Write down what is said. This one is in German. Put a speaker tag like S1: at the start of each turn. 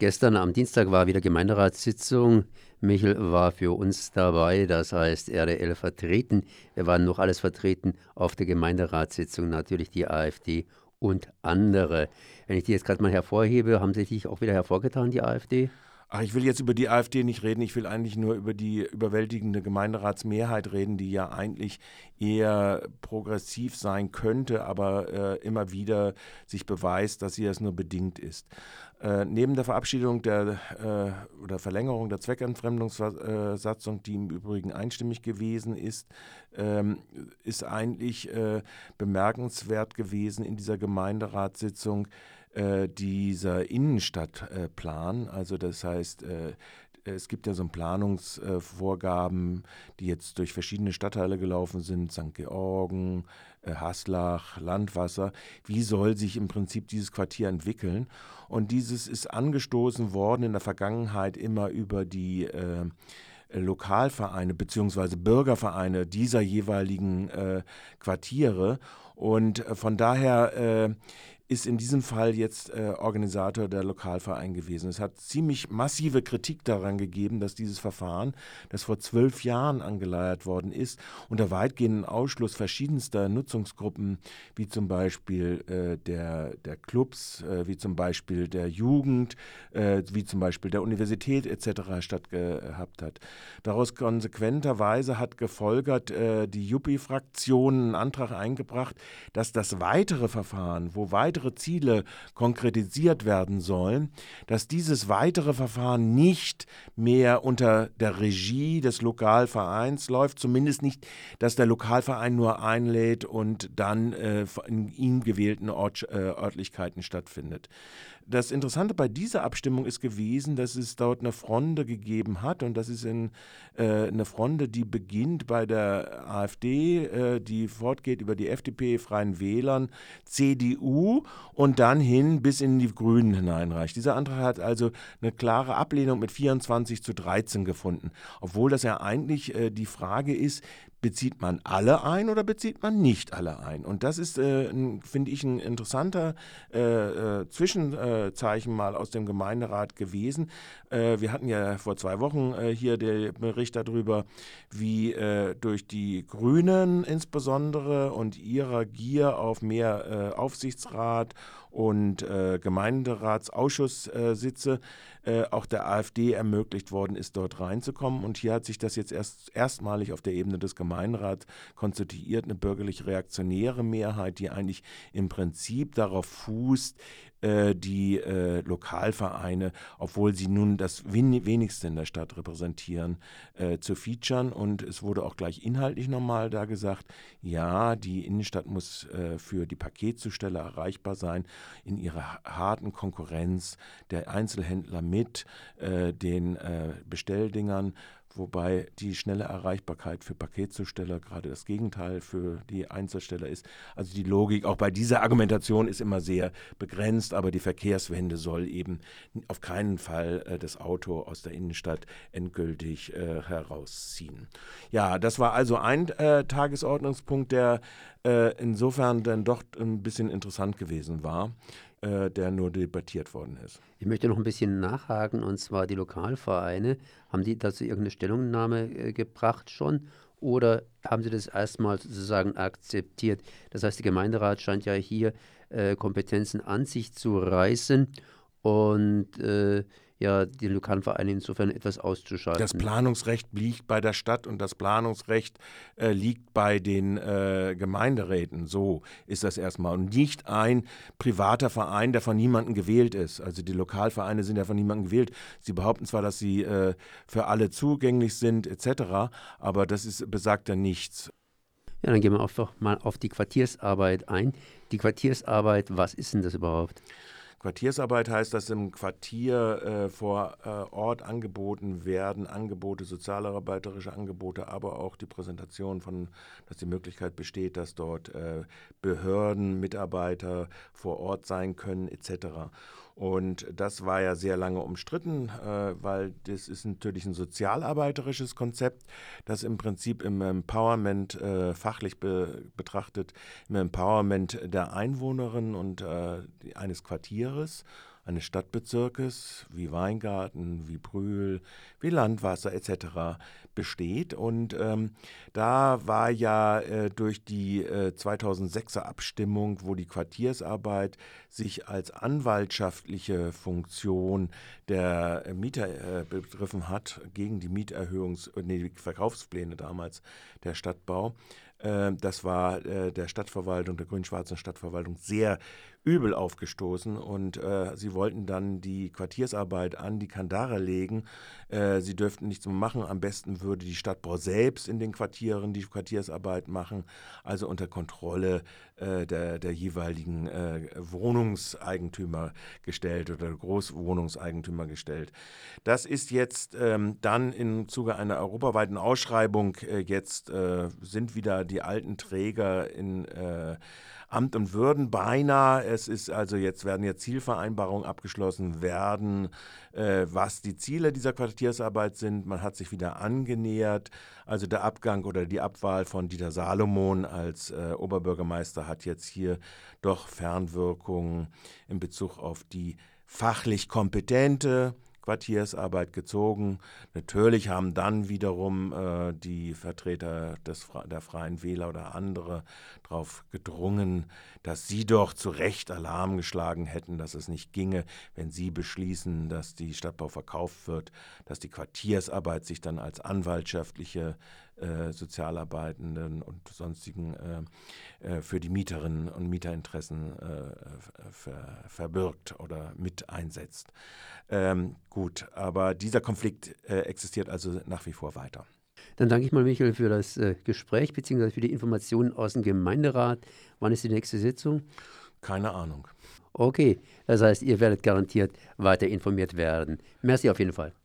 S1: Gestern am Dienstag war wieder Gemeinderatssitzung. Michel war für uns dabei, das heißt RDL vertreten. Wir waren noch alles vertreten auf der Gemeinderatssitzung, natürlich die AfD und andere. Wenn ich die jetzt gerade mal hervorhebe, haben Sie sich auch wieder hervorgetan, die AfD?
S2: Ach, ich will jetzt über die AfD nicht reden, ich will eigentlich nur über die überwältigende Gemeinderatsmehrheit reden, die ja eigentlich eher progressiv sein könnte, aber äh, immer wieder sich beweist, dass sie es nur bedingt ist. Äh, neben der Verabschiedung der äh, oder Verlängerung der Zweckentfremdungssatzung, die im Übrigen einstimmig gewesen ist, ähm, ist eigentlich äh, bemerkenswert gewesen in dieser Gemeinderatssitzung, äh, dieser Innenstadtplan. also das heißt, äh, es gibt ja so Planungsvorgaben, die jetzt durch verschiedene Stadtteile gelaufen sind, St. Georgen, äh, Haslach, Landwasser. Wie soll sich im Prinzip dieses Quartier entwickeln? Und dieses ist angestoßen worden in der Vergangenheit immer über die äh, Lokalvereine bzw. Bürgervereine dieser jeweiligen äh, Quartiere. Und von daher ist in diesem Fall jetzt äh, Organisator der Lokalverein gewesen. Es hat ziemlich massive Kritik daran gegeben, dass dieses Verfahren, das vor zwölf Jahren angeleiert worden ist, unter weitgehenden Ausschluss verschiedenster Nutzungsgruppen, wie zum Beispiel äh, der, der Clubs, äh, wie zum Beispiel der Jugend, äh, wie zum Beispiel der Universität etc. stattgehabt hat. Daraus konsequenterweise hat gefolgert äh, die Juppie-Fraktion einen Antrag eingebracht, dass das weitere Verfahren, wo weitere weitere Ziele konkretisiert werden sollen, dass dieses weitere Verfahren nicht mehr unter der Regie des Lokalvereins läuft, zumindest nicht, dass der Lokalverein nur einlädt und dann äh, in ihm gewählten Ort, äh, Örtlichkeiten stattfindet das Interessante bei dieser Abstimmung ist gewesen, dass es dort eine Fronde gegeben hat und das ist in, äh, eine Fronde, die beginnt bei der AfD, äh, die fortgeht über die FDP, Freien Wählern, CDU und dann hin bis in die Grünen hineinreicht. Dieser Antrag hat also eine klare Ablehnung mit 24 zu 13 gefunden, obwohl das ja eigentlich äh, die Frage ist, bezieht man alle ein oder bezieht man nicht alle ein? Und das ist, äh, finde ich, ein interessanter äh, äh, Zwischenzeichen mal aus dem Gemeinderat gewesen. Äh, wir hatten ja vor zwei Wochen äh, hier den Bericht darüber, wie äh, durch die Grünen insbesondere und ihrer Gier auf mehr Aufsichtsrat und äh, Gemeinderatsausschusssitze äh, auch der AfD ermöglicht worden ist, dort reinzukommen. Und hier hat sich das jetzt erst erstmalig auf der Ebene des Gemeinderats konstituiert, eine bürgerlich-reaktionäre Mehrheit, die eigentlich im Prinzip darauf fußt, äh, die äh, Lokalvereine, obwohl sie nun das wenigste in der Stadt repräsentieren, äh, zu featuren. Und es wurde auch gleich inhaltlich nochmal da gesagt, ja, die Innenstadt muss äh, für die Paketzusteller erreichbar sein in ihrer harten Konkurrenz der Einzelhändler mit äh, den Bestelldingern wobei die schnelle Erreichbarkeit für Paketzusteller gerade das Gegenteil für die Einzelsteller ist. Also die Logik auch bei dieser Argumentation ist immer sehr begrenzt, aber die Verkehrswende soll eben auf keinen Fall äh, das Auto aus der Innenstadt endgültig äh, herausziehen. Ja, das war also ein äh, Tagesordnungspunkt, der äh, insofern dann doch ein bisschen interessant gewesen war äh, der nur debattiert worden ist.
S1: Ich möchte noch ein bisschen nachhaken, und zwar die Lokalvereine. Haben die dazu irgendeine Stellungnahme äh, gebracht schon? Oder haben sie das erstmal sozusagen akzeptiert? Das heißt, der Gemeinderat scheint ja hier äh, Kompetenzen an sich zu reißen und äh, ja den lokalen Vereinen insofern etwas auszuschalten.
S2: Das Planungsrecht liegt bei der Stadt und das Planungsrecht äh, liegt bei den äh, Gemeinderäten. So ist das erstmal. Und nicht ein privater Verein, der von niemandem gewählt ist. Also die Lokalvereine sind ja von niemandem gewählt. Sie behaupten zwar, dass sie äh, für alle zugänglich sind etc., aber das ist, besagt ja nichts.
S1: Ja, dann gehen wir einfach mal auf die Quartiersarbeit ein. Die Quartiersarbeit, was ist denn das überhaupt?
S2: Quartiersarbeit heißt, dass im Quartier äh, vor äh, Ort angeboten werden, Angebote, sozialarbeiterische Angebote, aber auch die Präsentation von, dass die Möglichkeit besteht, dass dort äh, Behörden, Mitarbeiter vor Ort sein können, etc. Und das war ja sehr lange umstritten, äh, weil das ist natürlich ein sozialarbeiterisches Konzept, das im Prinzip im Empowerment äh, fachlich be betrachtet, im Empowerment der Einwohnerinnen und äh, eines Quartieres eines Stadtbezirkes wie Weingarten, wie Brühl, wie Landwasser etc. besteht. Und ähm, da war ja äh, durch die äh, 2006er Abstimmung, wo die Quartiersarbeit sich als anwaltschaftliche Funktion der Mieter äh, begriffen hat, gegen die Mieterhöhungs-, äh, nee, die Verkaufspläne damals der Stadtbau, äh, das war äh, der Stadtverwaltung, der grün-schwarzen Stadtverwaltung sehr übel aufgestoßen und äh, sie wollten dann die Quartiersarbeit an die Kandare legen. Äh, sie dürften nichts mehr machen. Am besten würde die Stadtbau selbst in den Quartieren die Quartiersarbeit machen, also unter Kontrolle äh, der, der, jeweiligen äh, Wohnungseigentümer gestellt oder Großwohnungseigentümer gestellt. Das ist jetzt ähm, dann im Zuge einer europaweiten Ausschreibung äh, jetzt äh, sind wieder die alten Träger in Amt und Würden beinahe. Es ist also jetzt werden ja Zielvereinbarungen abgeschlossen werden, äh, was die Ziele dieser Quartiersarbeit sind. Man hat sich wieder angenähert. Also der Abgang oder die Abwahl von Dieter Salomon als äh, Oberbürgermeister hat jetzt hier doch Fernwirkungen in Bezug auf die fachlich kompetente Quartiersarbeit gezogen. Natürlich haben dann wiederum äh, die Vertreter des, der Freien Wähler oder andere darauf gedrungen, dass sie doch zu Recht Alarm geschlagen hätten, dass es nicht ginge, wenn sie beschließen, dass die Stadtbau verkauft wird, dass die Quartiersarbeit sich dann als anwaltschaftliche äh, Sozialarbeitenden und sonstigen äh, äh, für die Mieterinnen und Mieterinteressen ver, verbirgt oder mit einsetzt. Ähm, gut, aber dieser Konflikt existiert also nach wie vor weiter.
S1: Dann danke ich mal, Michael, für das Gespräch bzw. für die Informationen aus dem Gemeinderat. Wann ist die nächste Sitzung?
S2: Keine Ahnung.
S1: Okay, das heißt, ihr werdet garantiert weiter informiert werden. Merci auf jeden Fall.